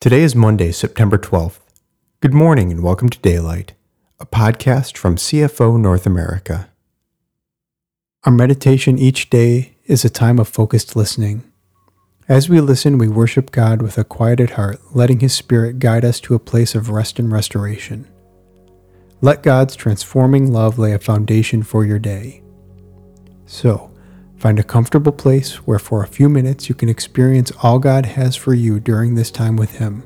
Today is Monday, September 12th. Good morning and welcome to Daylight, a podcast from CFO North America. Our meditation each day is a time of focused listening. As we listen, we worship God with a quieted heart, letting His Spirit guide us to a place of rest and restoration. Let God's transforming love lay a foundation for your day. So, Find a comfortable place where for a few minutes you can experience all God has for you during this time with Him.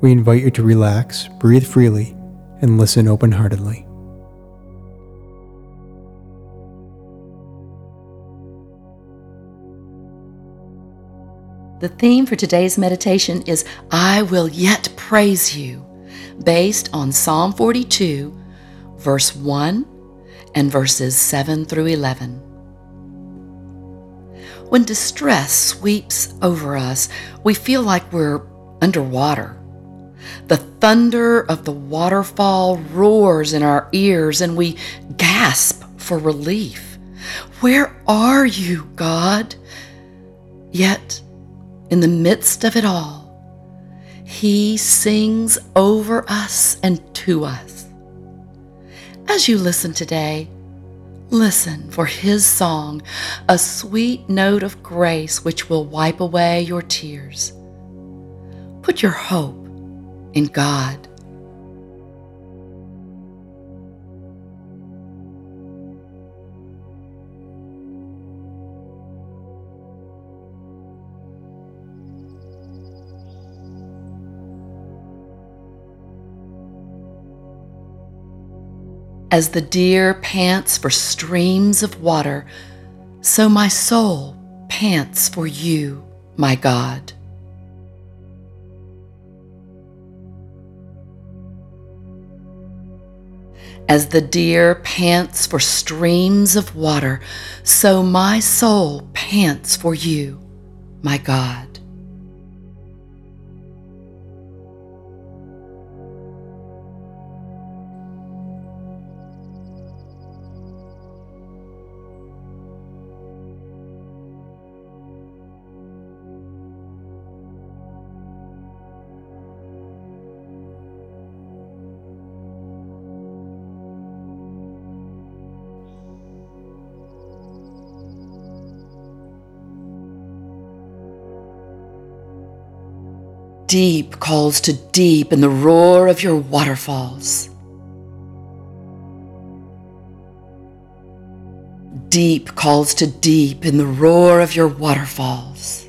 We invite you to relax, breathe freely, and listen open heartedly. The theme for today's meditation is I Will Yet Praise You, based on Psalm 42, verse 1 and verses 7 through 11. When distress sweeps over us, we feel like we're underwater. The thunder of the waterfall roars in our ears and we gasp for relief. Where are you, God? Yet, in the midst of it all, He sings over us and to us. As you listen today, Listen for his song, a sweet note of grace which will wipe away your tears. Put your hope in God. As the deer pants for streams of water, so my soul pants for you, my God. As the deer pants for streams of water, so my soul pants for you, my God. Deep calls to deep in the roar of your waterfalls. Deep calls to deep in the roar of your waterfalls.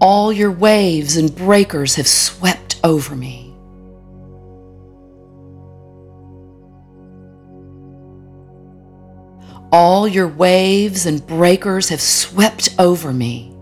All your waves and breakers have swept over me. All your waves and breakers have swept over me.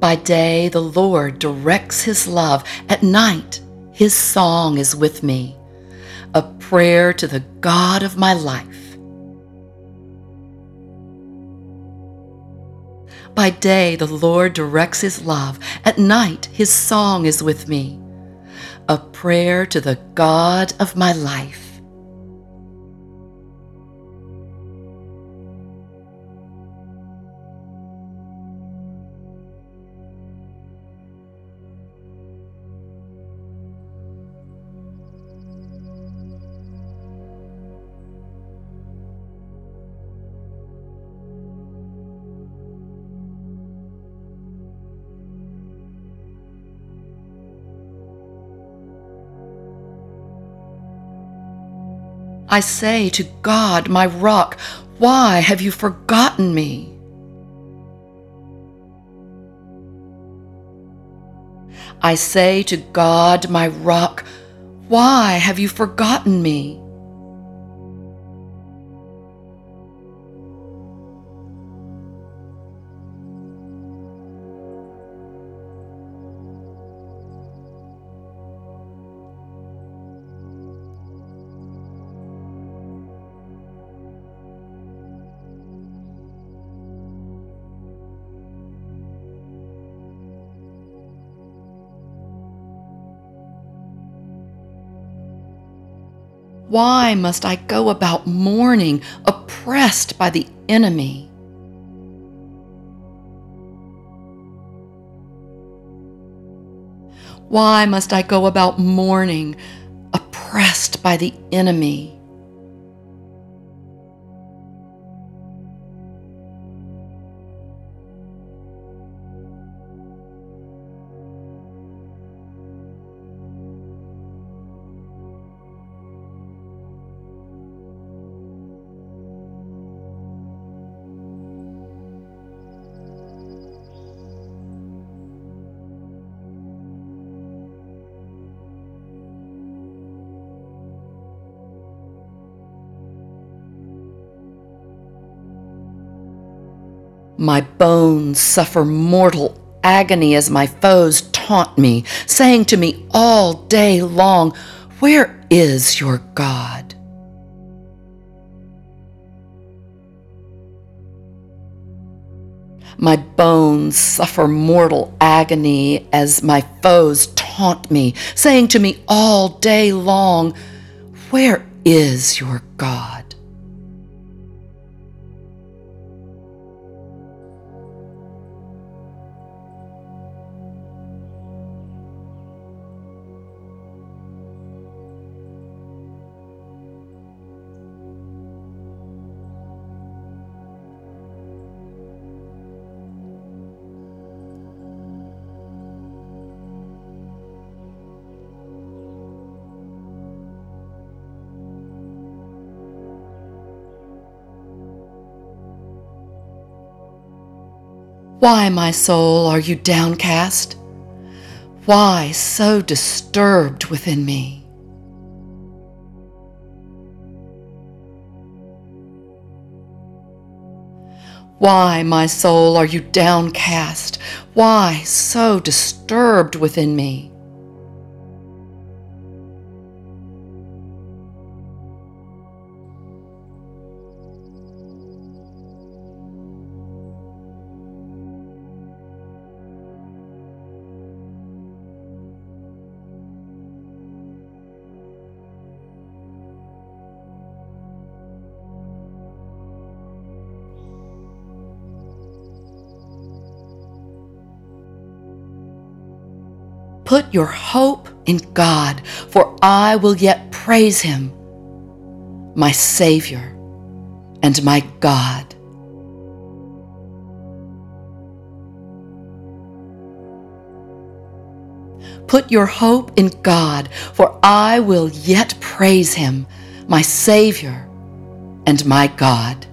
By day, the Lord directs his love. At night, his song is with me, a prayer to the God of my life. By day, the Lord directs his love. At night, his song is with me, a prayer to the God of my life. I say to God, my rock, why have you forgotten me? I say to God, my rock, why have you forgotten me? Why must I go about mourning, oppressed by the enemy? Why must I go about mourning, oppressed by the enemy? My bones suffer mortal agony as my foes taunt me, saying to me all day long, Where is your God? My bones suffer mortal agony as my foes taunt me, saying to me all day long, Where is your God? Why, my soul, are you downcast? Why so disturbed within me? Why, my soul, are you downcast? Why so disturbed within me? Put your hope in God, for I will yet praise him, my Savior and my God. Put your hope in God, for I will yet praise him, my Savior and my God.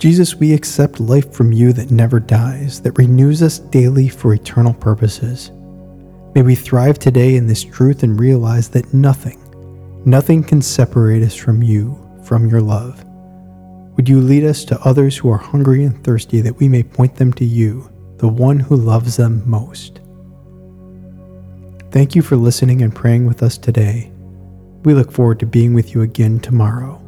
Jesus, we accept life from you that never dies, that renews us daily for eternal purposes. May we thrive today in this truth and realize that nothing, nothing can separate us from you, from your love. Would you lead us to others who are hungry and thirsty that we may point them to you, the one who loves them most? Thank you for listening and praying with us today. We look forward to being with you again tomorrow.